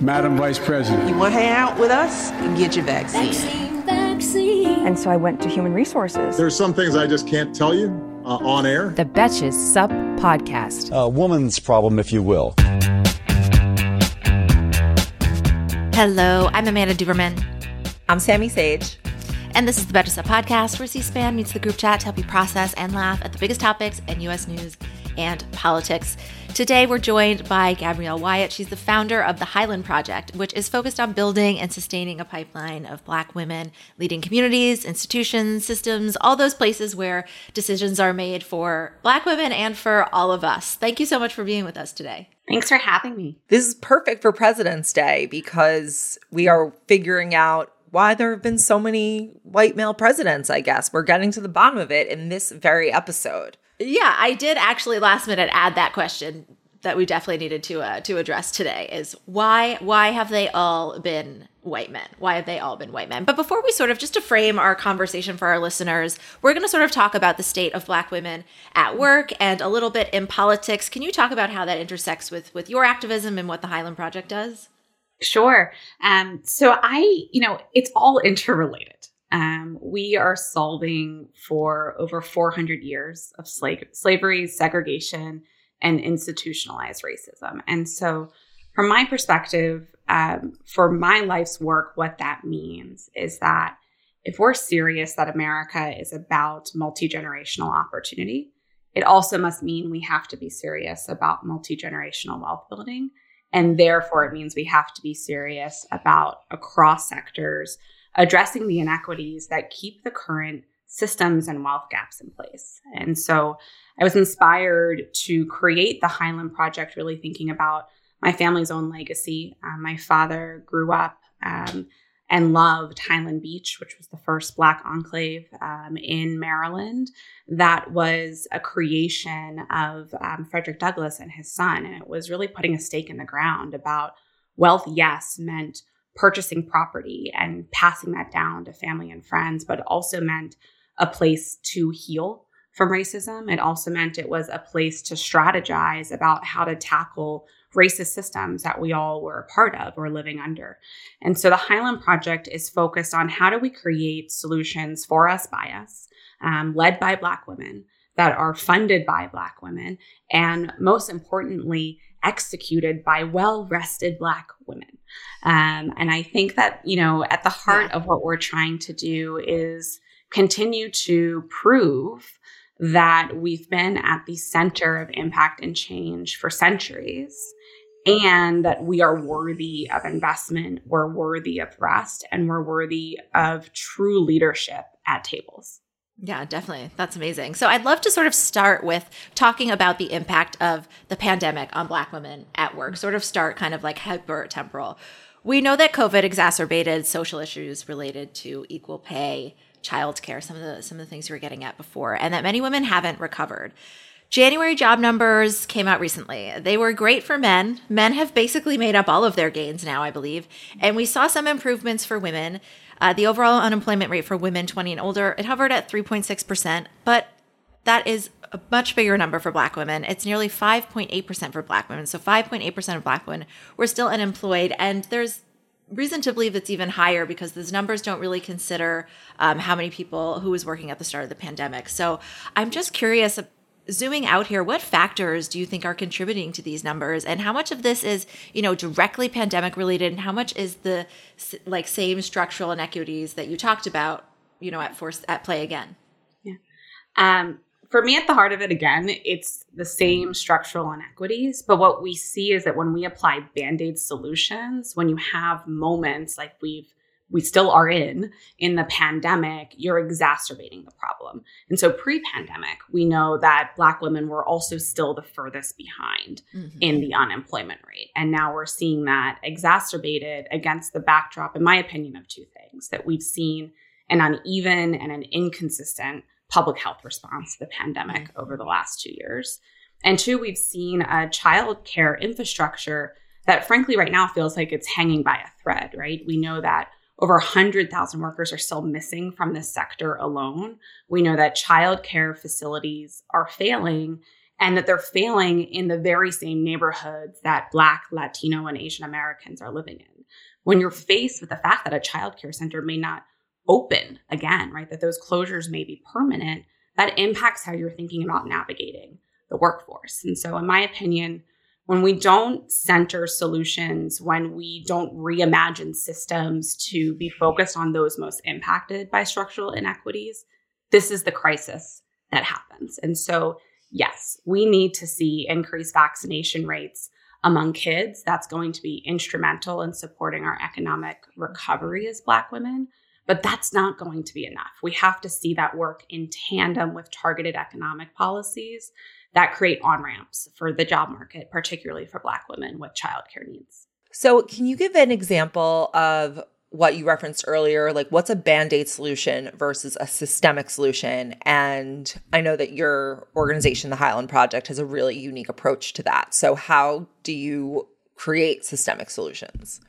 Madam Vice President. You want to hang out with us? and Get your vaccine. Vaccine, vaccine. And so I went to human resources. There's some things I just can't tell you uh, on air. The Betches Sup Podcast. A woman's problem, if you will. Hello, I'm Amanda Duberman. I'm Sami Sage. And this is the Betches Sup Podcast, where C SPAN meets the group chat to help you process and laugh at the biggest topics in U.S. news and politics. Today, we're joined by Gabrielle Wyatt. She's the founder of the Highland Project, which is focused on building and sustaining a pipeline of Black women leading communities, institutions, systems, all those places where decisions are made for Black women and for all of us. Thank you so much for being with us today. Thanks for having me. This is perfect for President's Day because we are figuring out why there have been so many white male presidents, I guess. We're getting to the bottom of it in this very episode. Yeah, I did actually last minute add that question that we definitely needed to uh, to address today is why why have they all been white men? Why have they all been white men? But before we sort of just to frame our conversation for our listeners, we're going to sort of talk about the state of black women at work and a little bit in politics. Can you talk about how that intersects with with your activism and what the Highland Project does? Sure. Um, so I, you know, it's all interrelated. Um, we are solving for over 400 years of slave, slavery, segregation, and institutionalized racism. And so, from my perspective, um, for my life's work, what that means is that if we're serious that America is about multi generational opportunity, it also must mean we have to be serious about multi generational wealth building. And therefore, it means we have to be serious about across sectors addressing the inequities that keep the current systems and wealth gaps in place. And so I was inspired to create the Highland Project, really thinking about my family's own legacy. Um, my father grew up um, and loved Highland Beach, which was the first Black enclave um, in Maryland. That was a creation of um, Frederick Douglass and his son. And it was really putting a stake in the ground about wealth, yes, meant purchasing property and passing that down to family and friends, but also meant a place to heal from racism. It also meant it was a place to strategize about how to tackle racist systems that we all were a part of or living under. And so the Highland Project is focused on how do we create solutions for us by us, um, led by Black women that are funded by Black women, and most importantly, executed by well rested Black women. Um, and I think that, you know, at the heart yeah. of what we're trying to do is continue to prove that we've been at the center of impact and change for centuries and that we are worthy of investment, we're worthy of rest, and we're worthy of true leadership at tables. Yeah, definitely. That's amazing. So I'd love to sort of start with talking about the impact of the pandemic on Black women at work, sort of start kind of like hyper temporal. We know that COVID exacerbated social issues related to equal pay, childcare, some of the some of the things you were getting at before, and that many women haven't recovered. January job numbers came out recently. They were great for men. Men have basically made up all of their gains now, I believe. And we saw some improvements for women. Uh, the overall unemployment rate for women 20 and older, it hovered at 3.6%, but that is a much bigger number for black women. It's nearly 5.8% for black women. So 5.8% of black women were still unemployed. And there's reason to believe it's even higher because those numbers don't really consider um, how many people who was working at the start of the pandemic. So I'm just curious zooming out here, what factors do you think are contributing to these numbers, and how much of this is, you know, directly pandemic related, and how much is the like same structural inequities that you talked about, you know, at force at play again? Yeah. Um, for me, at the heart of it, again, it's the same structural inequities. But what we see is that when we apply band aid solutions, when you have moments like we've we still are in in the pandemic, you're exacerbating the problem. And so pre-pandemic, we know that black women were also still the furthest behind mm-hmm. in the unemployment rate. And now we're seeing that exacerbated against the backdrop in my opinion of two things that we've seen an uneven and an inconsistent public health response to the pandemic mm-hmm. over the last 2 years. And two, we've seen a child care infrastructure that frankly right now feels like it's hanging by a thread, right? We know that over 100,000 workers are still missing from this sector alone. We know that childcare facilities are failing and that they're failing in the very same neighborhoods that Black, Latino, and Asian Americans are living in. When you're faced with the fact that a childcare center may not open again, right, that those closures may be permanent, that impacts how you're thinking about navigating the workforce. And so, in my opinion, when we don't center solutions, when we don't reimagine systems to be focused on those most impacted by structural inequities, this is the crisis that happens. And so, yes, we need to see increased vaccination rates among kids. That's going to be instrumental in supporting our economic recovery as Black women. But that's not going to be enough. We have to see that work in tandem with targeted economic policies that create on ramps for the job market, particularly for Black women with childcare needs. So, can you give an example of what you referenced earlier? Like, what's a band aid solution versus a systemic solution? And I know that your organization, the Highland Project, has a really unique approach to that. So, how do you create systemic solutions?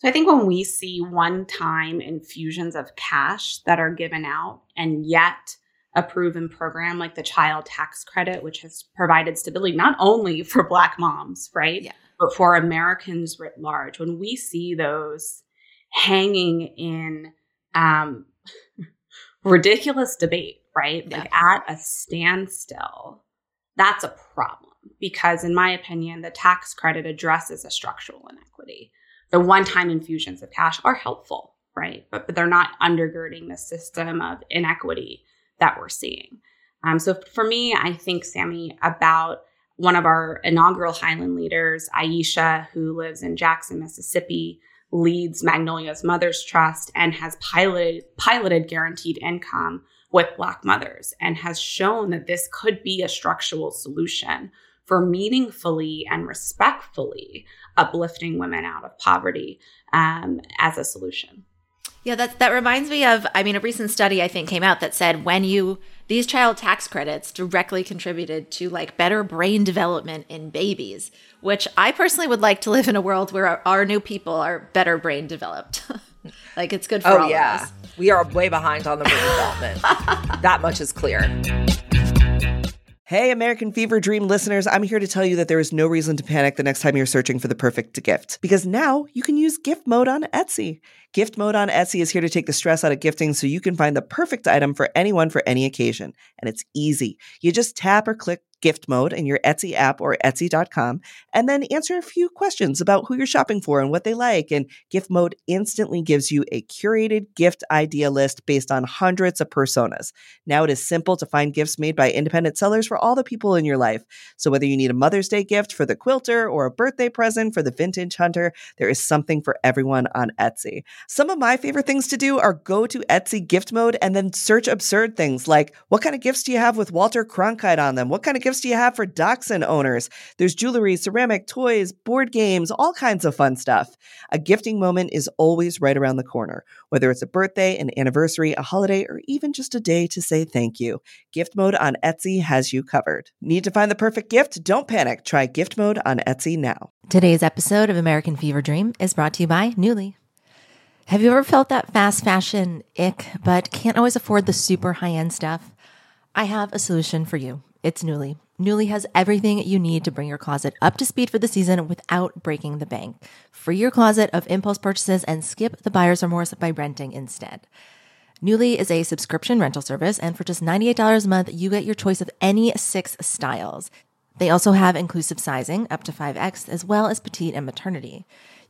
So, I think when we see one time infusions of cash that are given out and yet a proven program like the child tax credit, which has provided stability not only for Black moms, right? Yeah. But for Americans writ large. When we see those hanging in um, ridiculous debate, right? Yeah. Like at a standstill, that's a problem because, in my opinion, the tax credit addresses a structural inequity. The one time infusions of cash are helpful, right? But, but they're not undergirding the system of inequity that we're seeing. Um, so for me, I think, Sami, about one of our inaugural Highland leaders, Aisha, who lives in Jackson, Mississippi, leads Magnolia's Mothers Trust and has piloted, piloted guaranteed income with Black mothers and has shown that this could be a structural solution for meaningfully and respectfully uplifting women out of poverty um, as a solution. Yeah, that that reminds me of I mean a recent study I think came out that said when you these child tax credits directly contributed to like better brain development in babies, which I personally would like to live in a world where our, our new people are better brain developed. like it's good for oh, all yeah. of us. We are way behind on the brain development. that much is clear. Hey, American Fever Dream listeners, I'm here to tell you that there is no reason to panic the next time you're searching for the perfect gift. Because now you can use gift mode on Etsy. Gift mode on Etsy is here to take the stress out of gifting so you can find the perfect item for anyone for any occasion. And it's easy. You just tap or click gift mode in your Etsy app or Etsy.com, and then answer a few questions about who you're shopping for and what they like. And gift mode instantly gives you a curated gift idea list based on hundreds of personas. Now it is simple to find gifts made by independent sellers for all the people in your life. So whether you need a Mother's Day gift for the quilter or a birthday present for the vintage hunter, there is something for everyone on Etsy. Some of my favorite things to do are go to Etsy gift mode and then search absurd things like what kind of gifts do you have with Walter Cronkite on them? What kind of gifts do you have for dachshund owners? There's jewelry, ceramic, toys, board games, all kinds of fun stuff. A gifting moment is always right around the corner, whether it's a birthday, an anniversary, a holiday, or even just a day to say thank you. Gift mode on Etsy has you covered. Need to find the perfect gift? Don't panic. Try gift mode on Etsy now. Today's episode of American Fever Dream is brought to you by Nuuly. Have you ever felt that fast fashion ick, but can't always afford the super high end stuff? I have a solution for you. It's Nuuly. Nuuly has everything you need to bring your closet up to speed for the season without breaking the bank. Free your closet of impulse purchases and skip the buyer's remorse by renting instead. Nuuly is a subscription rental service, and for just $98 a month, you get your choice of any six styles. They also have inclusive sizing up to 5X, as well as petite and maternity.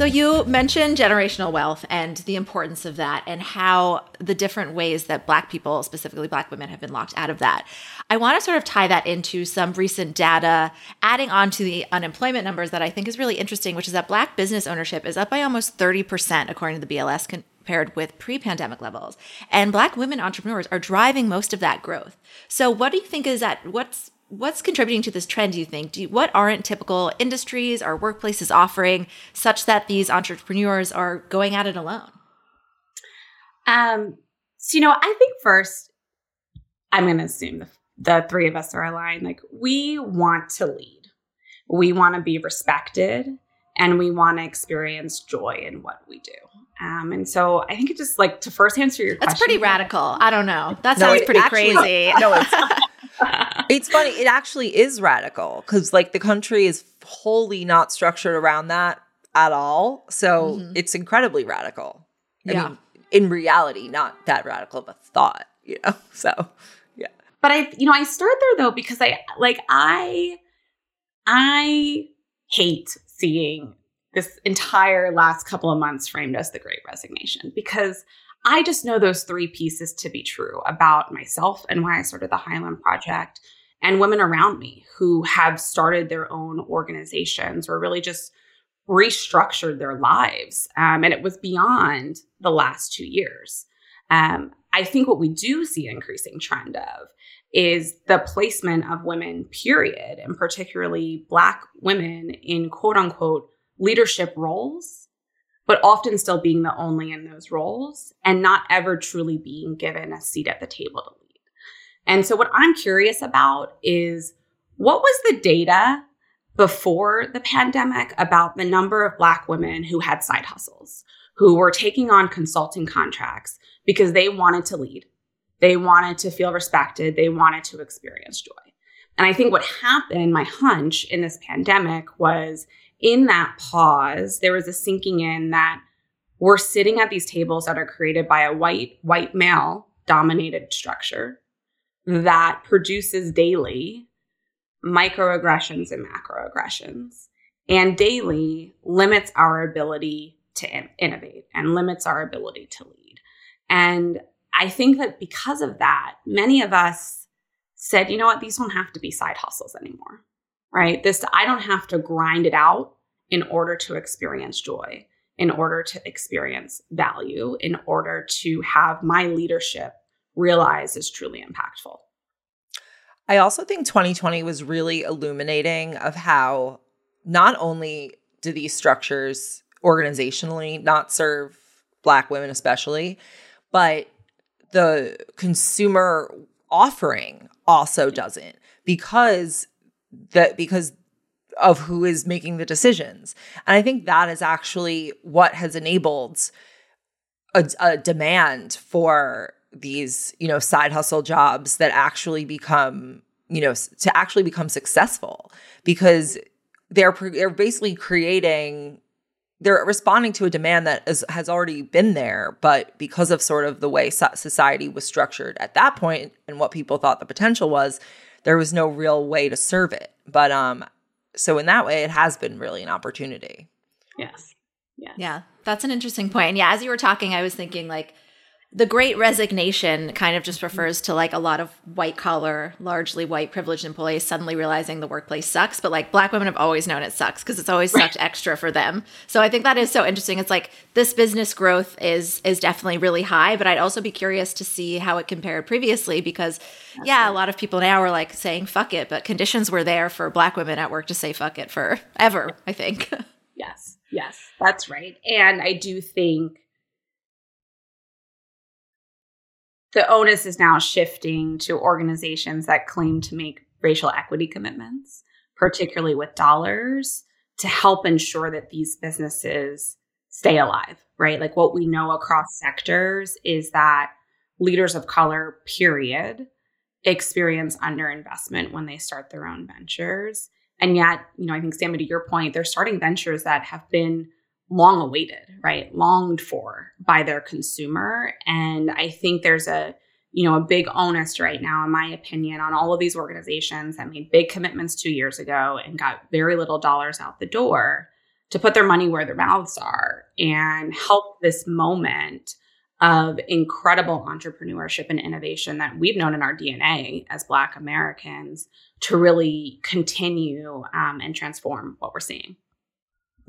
So you mentioned generational wealth and the importance of that and how the different ways that black people, specifically black women have been locked out of that. I want to sort of tie that into some recent data adding on to the unemployment numbers that I think is really interesting, which is that black business ownership is up by almost 30% according to the BLS compared with pre-pandemic levels. And black women entrepreneurs are driving most of that growth. So what do you think is that what's what's contributing to this trend do you think do you, what aren't typical industries or workplaces offering such that these entrepreneurs are going at it alone um so you know i think first i'm going to assume the, the three of us are aligned like we want to lead we want to be respected and we want to experience joy in what we do um, and so I think it just like to first answer your That's question. pretty radical. I don't know. That sounds no, pretty actually, crazy. No, it's it's funny. It actually is radical because like the country is wholly not structured around that at all. So mm-hmm. it's incredibly radical. I yeah. Mean, in reality, not that radical of a thought, you know? So yeah. But I, you know, I start there though because I like I I hate seeing this entire last couple of months framed as the great resignation because I just know those three pieces to be true about myself and why I started the Highland Project and women around me who have started their own organizations or really just restructured their lives. Um, and it was beyond the last two years. Um, I think what we do see an increasing trend of is the placement of women, period, and particularly Black women in quote unquote leadership roles but often still being the only in those roles and not ever truly being given a seat at the table. And so, what I'm curious about is what was the data before the pandemic about the number of Black women who had side hustles, who were taking on consulting contracts because they wanted to lead, they wanted to feel respected, they wanted to experience joy. And I think what happened, my hunch in this pandemic was in that pause, there was a sinking in that we're sitting at these tables that are created by a white, white male dominated structure that produces daily microaggressions and macroaggressions and daily limits our ability to in- innovate and limits our ability to lead. And I think that because of that, many of us said, you know what, these don't have to be side hustles anymore right? This, I don't have to grind it out in order to experience joy, in order to experience value, in order to have my leadership realized is truly impactful. I also think 2020 was really illuminating of how not only do these structures organizationally not serve Black women, especially, but the consumer offering also doesn't because that because of who is making the decisions. And I think that is actually what has enabled a, a, demand for these, you know, side hustle jobs that actually become, you know, to actually become successful because they're they're basically creating they're responding to a demand that is, has already been there, but because of sort of the way society was structured at that point and what people thought the potential was, there was no real way to serve it. But um so in that way it has been really an opportunity. Yes. Yeah. Yeah. That's an interesting point. And yeah, as you were talking, I was thinking like the great resignation kind of just refers to like a lot of white collar, largely white privileged employees suddenly realizing the workplace sucks. But like black women have always known it sucks because it's always sucked extra for them. So I think that is so interesting. It's like this business growth is is definitely really high, but I'd also be curious to see how it compared previously because yeah, a lot of people now are like saying fuck it, but conditions were there for black women at work to say fuck it forever, I think. Yes, yes, that's right. And I do think the onus is now shifting to organizations that claim to make racial equity commitments, particularly with dollars, to help ensure that these businesses stay alive, right? Like what we know across sectors is that leaders of color, period, experience underinvestment when they start their own ventures. And yet, you know, I think Sami, to your point, they're starting ventures that have been long awaited, right? Longed for by their consumer. And I think there's a, you know, a big onus right now, in my opinion, on all of these organizations that made big commitments two years ago and got very little dollars out the door to put their money where their mouths are and help this moment of incredible entrepreneurship and innovation that we've known in our DNA as Black Americans to really continue um, and transform what we're seeing.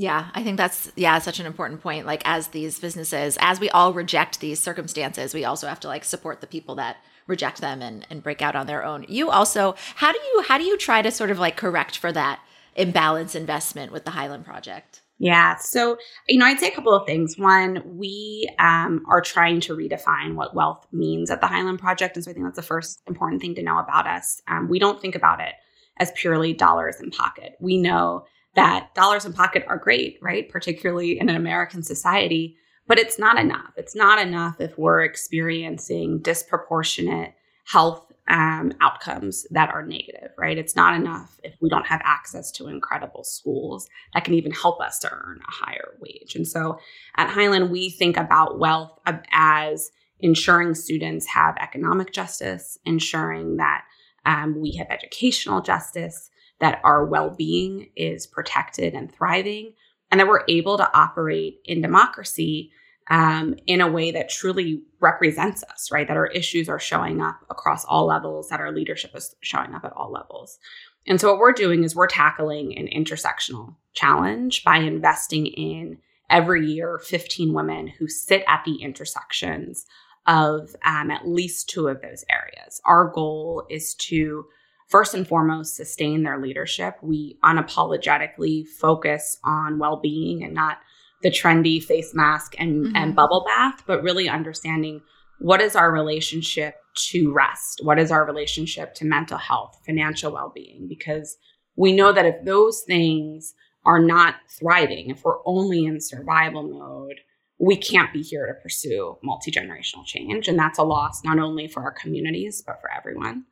Yeah, I think that's yeah, such an important point. Like as these businesses, as we all reject these circumstances, we also have to like support the people that reject them and, and break out on their own. You also how do you how do you try to sort of like correct for that imbalance investment with the Highland Project? Yeah. So, you know, I'd say a couple of things. One, we um, are trying to redefine what wealth means at the Highland Project. And so I think that's the first important thing to know about us. Um, we don't think about it as purely dollars in pocket. We know that dollars in pocket are great, right? Particularly in an American society, but it's not enough. It's not enough if we're experiencing disproportionate health um, outcomes that are negative, right? It's not enough if we don't have access to incredible schools that can even help us to earn a higher wage. And so at Highland, we think about wealth as ensuring students have economic justice, ensuring that um, we have educational justice, that our well being is protected and thriving, and that we're able to operate in democracy um, in a way that truly represents us, right? That our issues are showing up across all levels, that our leadership is showing up at all levels. And so, what we're doing is we're tackling an intersectional challenge by investing in every year 15 women who sit at the intersections of um, at least two of those areas. Our goal is to first and foremost sustain their leadership. We unapologetically focus on well being and not the trendy face mask and, mm-hmm. and bubble bath, but really understanding what is our relationship to rest? What is our relationship to mental health, financial well being? Because we know that if those things are not thriving, if we're only in survival mode, we can't be here to pursue multi generational change. And that's a loss not only for our communities, but for everyone.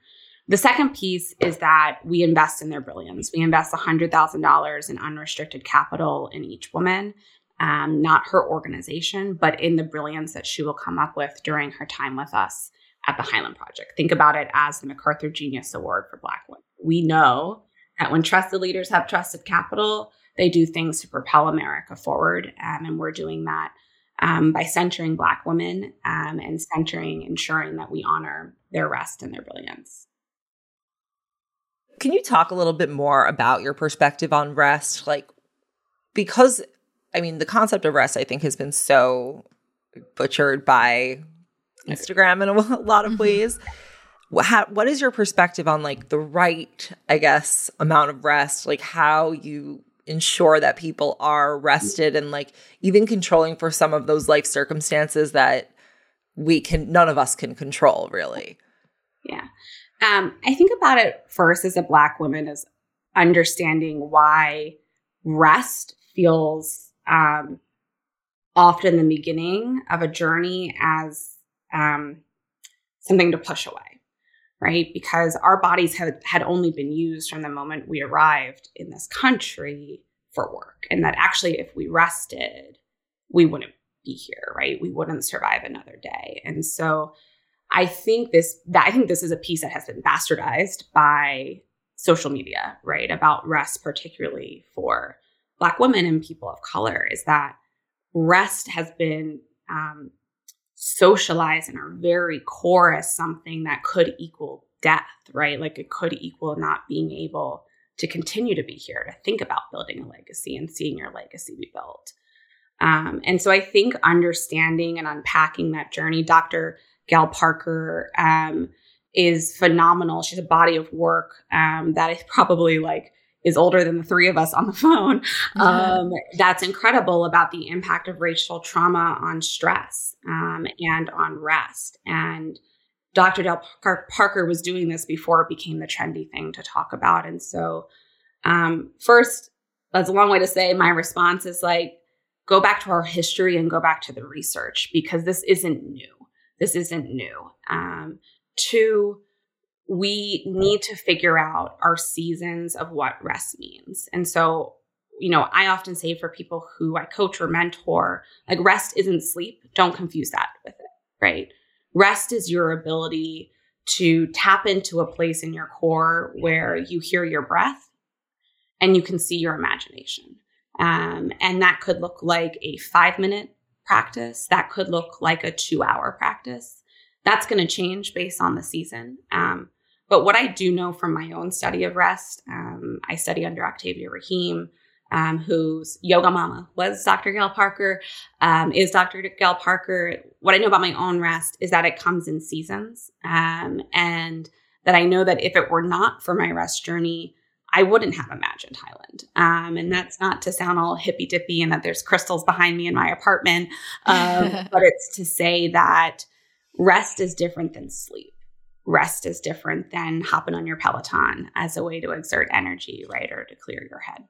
The second piece is that we invest in their brilliance. We invest $100,000 in unrestricted capital in each woman um, not her organization, but in the brilliance that she will come up with during her time with us at the Highland Project. Think about it as the MacArthur Genius Award for Black women. We know that when trusted leaders have trusted capital, they do things to propel America forward. Um, and we're doing that um, by centering Black women um, and centering, ensuring that we honor their rest and their brilliance. Can you talk a little bit more about your perspective on rest? Like, because I mean, the concept of rest, I think, has been so butchered by Instagram in a, lot of mm-hmm. ways. How, what is your perspective on like the right, I guess, amount of rest? Like how you ensure that people are rested and like even controlling for some of those life circumstances that we can, none of us can control, really. Yeah. Um, I think about it first as a Black woman as understanding why rest feels um, often the beginning of a journey as um, something to push away, right? Because our bodies had, had only been used from the moment we arrived in this country for work. And that actually, if we rested, we wouldn't be here, right? We wouldn't survive another day. And so I think this that I think this is a piece that has been bastardized by social media, right? About rest, particularly for Black women and people of color is that rest has been um, socialized in our very core as something that could equal death, right? Like it could equal not being able to continue to be here, to think about building a legacy and seeing your legacy be built. Um, and so I think understanding and unpacking that journey, Dr. Gail Parker um, is phenomenal. She's a body of work um, that is probably like is older than the three of us on the phone. Um, that's incredible about the impact of racial trauma on stress um, and on rest. And Dr. Gail Parker was doing this before it became the trendy thing to talk about. And so, um, first, that's a long way to say my response is like, go back to our history and go back to the research because this isn't new. This isn't new. Um, two, we need to figure out our seasons of what rest means. And so, you know, I often say for people who I coach or mentor, like rest isn't sleep. Don't confuse that with it, right? Rest is your ability to tap into a place in your core where you hear your breath and you can see your imagination. Um, and that could look like a five minute practice, that could look like a two hour practice. That's going to change based on the season. Um, but what I do know from my own study of rest, um, I study under Octavia Raheem, um, whose yoga mama was Dr. Gail Parker, um, is Dr. Gail Parker. What I know about my own rest is that it comes in seasons, um, and that I know that if it were not for my rest journey, I wouldn't have imagined Highland. Um, and that's not to sound all hippy dippy and that there's crystals behind me in my apartment, um, but it's to say that rest is different than sleep rest is different than hopping on your Peloton as a way to exert energy, right? Or to clear your head.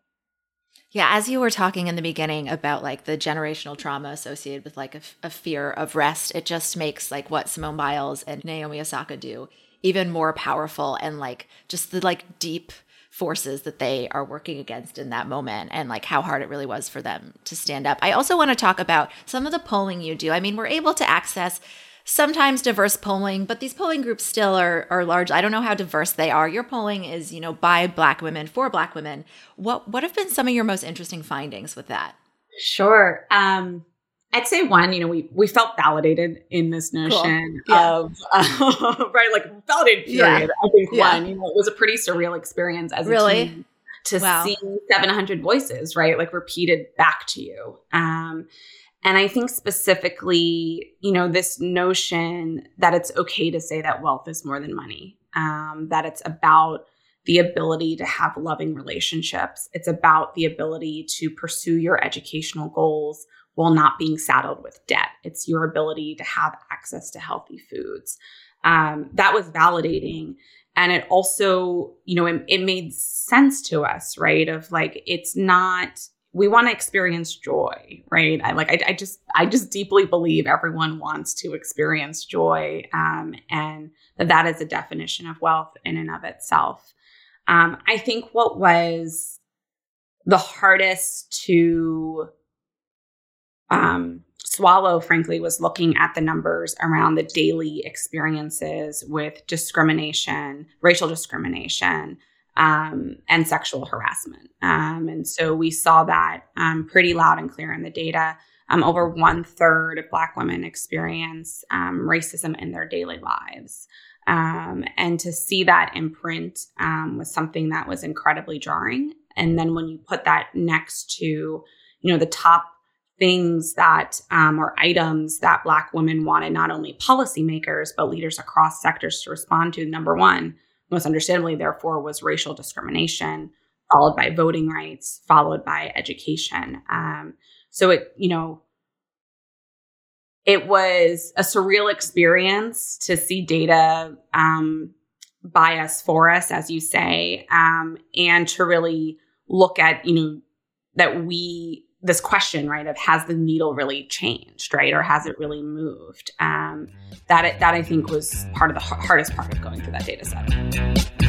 Yeah, as you were talking in the beginning about like the generational trauma associated with like a, a, fear of rest, it just makes like what Simone Biles and Naomi Osaka do even more powerful and like just the like deep forces that they are working against in that moment and like how hard it really was for them to stand up. I also want to talk about some of the polling you do. I mean, we're able to access sometimes diverse polling, but these polling groups still are are large. I don't know how diverse they are. Your polling is, you know, by black women for black women. What what have been some of your most interesting findings with that? Sure. Um I'd say one, you know, we we felt validated in this notion cool. yeah. of uh, right, like validated period. Yeah. I think yeah. one, you know, it was a pretty surreal experience as really? a team to wow. see 700 voices, right, like repeated back to you. Um, and I think specifically, you know, this notion that it's okay to say that wealth is more than money, um, that it's about the ability to have loving relationships. It's about the ability to pursue your educational goals while not being saddled with debt. It's your ability to have access to healthy foods. Um, that was validating. And it also, you know, it, it made sense to us, right? Of like, it's not we want to experience joy right i like I, I, just i just deeply believe everyone wants to experience joy um, and that that is a definition of wealth in and of itself um, i think what was the hardest to um, swallow frankly was looking at the numbers around the daily experiences with discrimination racial discrimination um, and sexual harassment. Um, and so we saw that um, pretty loud and clear in the data. Um, over one third of Black women experience um, racism in their daily lives. And to see that in print was something that was incredibly jarring. And then when you put that next to, you know, the top things that um, or items that black women wanted not only policymakers but leaders across sectors to respond to number one most understandably, therefore, was racial discrimination, followed by voting rights, followed by education. Um, so it, you know, it was a surreal experience to see data um, by us for us, as you say, um, and to really look at, you know, that we this question, right, of has the needle really changed, right, or has it really moved? Um, that that I think was part of the hardest part of going through that data set.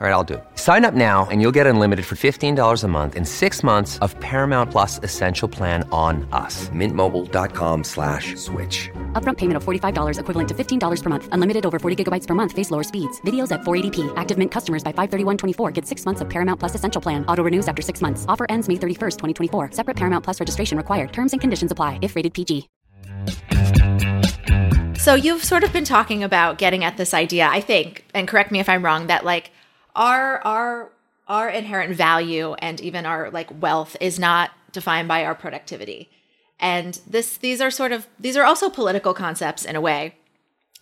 All right, I'll do it. Sign up now and you'll get unlimited for $15 a month in six months of Paramount Plus Essential Plan on us. Mintmobile.com slash switch. Upfront payment of $45 equivalent to $15 per month. Unlimited over 40 gigabytes per month. Face lower speeds. Videos at 480p. Active Mint customers by 531.24 get six months of Paramount Plus Essential Plan. Auto renews after six months. Offer ends May 31st, 2024. Separate Paramount Plus registration required. Terms and conditions apply if rated PG. So you've sort of been talking about getting at this idea, I think, and correct me if I'm wrong, that like our our our inherent value and even our like wealth is not defined by our productivity. And this these are sort of these are also political concepts in a way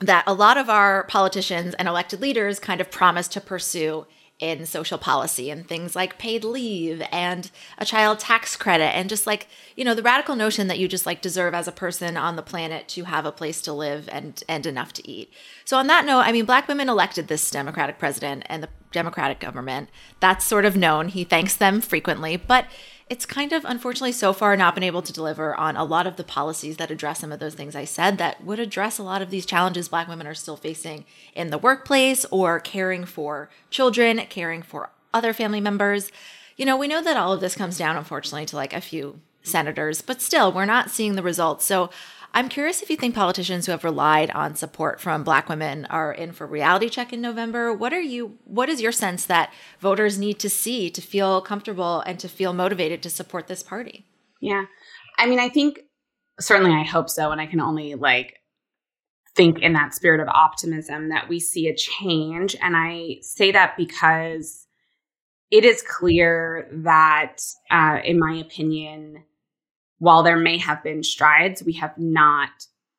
that a lot of our politicians and elected leaders kind of promise to pursue in social policy and things like paid leave and a child tax credit and just like you know the radical notion that you just like deserve as a person on the planet to have a place to live and and enough to eat so on that note i mean black women elected this democratic president and the democratic government that's sort of known he thanks them frequently but it's kind of unfortunately so far not been able to deliver on a lot of the policies that address some of those things I said that would address a lot of these challenges Black women are still facing in the workplace or caring for children, caring for other family members. You know, we know that all of this comes down, unfortunately, to like a few senators, but still, we're not seeing the results. So I'm curious if you think politicians who have relied on support from black women are in for reality check in November. What are you what is your sense that voters need to see to feel comfortable and to feel motivated to support this party? Yeah. I mean, I think certainly I hope so and I can only like think in that spirit of optimism that we see a change and I say that because it is clear that uh, in my opinion while there may have been strides, we have not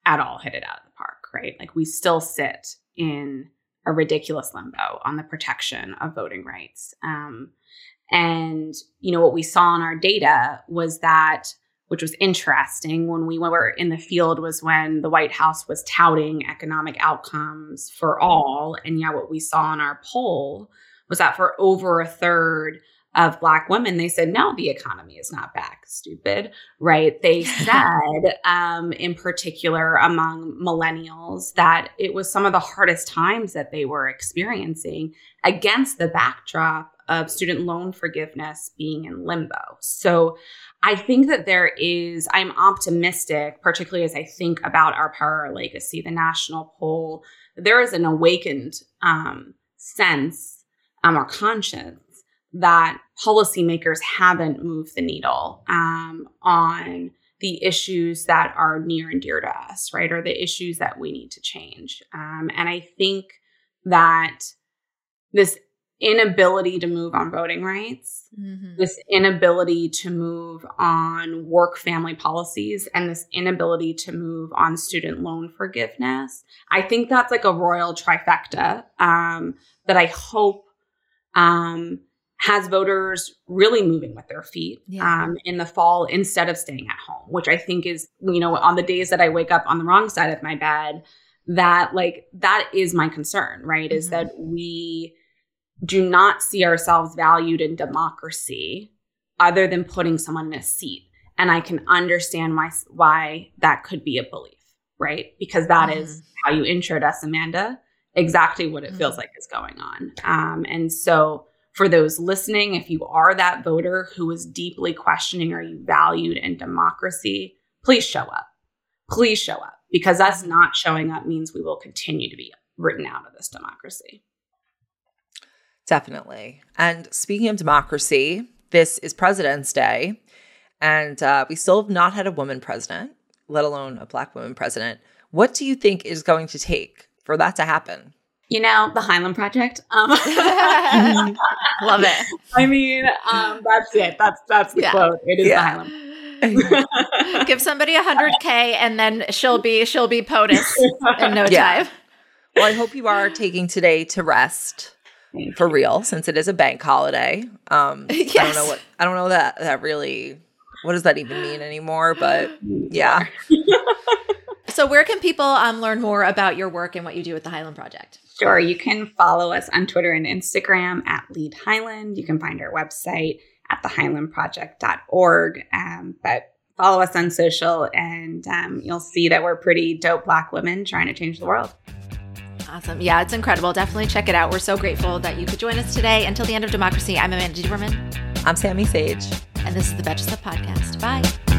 at all hit it out of the park, right? Like we still sit in a ridiculous limbo on the protection of voting rights. Um, and, you know, what we saw in our data was that, which was interesting when we were in the field, was when the White House was touting economic outcomes for all. And yeah, what we saw in our poll was that for over a third of black women they said no the economy is not back stupid right? They said um, in particular among millennials that it was some of the hardest times that they were experiencing against the backdrop of student loan forgiveness being in limbo. So i think that there is i'm optimistic particularly as i think about our power our legacy the national poll there is an awakened um, sense um, or conscience that policymakers haven't moved the needle um, on the issues that are near and dear to us, right? Or the issues that we need to change. Um, and I think that this inability to move on voting rights, mm-hmm. this inability to move on work family policies, and this inability to move on student loan forgiveness, I think that's like a royal trifecta um, that I hope um, has voters really moving with their feet yeah. um, in the fall instead of staying at home, which I think is, you know, on the days that I wake up on the wrong side of my bed, that like, that is my concern, right? Mm-hmm. Is that we do not see ourselves valued in democracy other than putting someone in a seat. And I can understand why, why that could be a belief, right? Because that mm-hmm. is how you introed us, Amanda, exactly what it mm-hmm. feels like is going on. Um, and so, for those listening, if you are that voter who is deeply questioning are you valued in democracy, please show up. Please show up because us not showing up means we will continue to be written out of this democracy. Definitely. And speaking of democracy, this is President's Day, and uh, we still have not had a woman president, let alone a Black woman president. What do you think is going to take for that to happen? You know, the Highland Project. Um, Love it. I mean, um, that's it. That's that's the yeah. quote. It is yeah. the Highland. Give somebody a hundred K and then she'll be she'll be POTUS in no yeah. time. Well, I hope you are taking today to rest for real, since it is a bank holiday. Um yes. I don't know what I don't know that that really what does that even mean anymore, but yeah. so where can people um, learn more about your work and what you do with the Highland Project? Sure. You can follow us on Twitter and Instagram at Lead Highland. You can find our website at thehighlandproject.org. Um, but follow us on social and um, you'll see that we're pretty dope Black women trying to change the world. Awesome. Yeah, it's incredible. Definitely check it out. We're so grateful that you could join us today. Until the end of democracy, I'm Amanda Duberman. I'm Sami Sage. And this is the Betches Sup Podcast. Bye.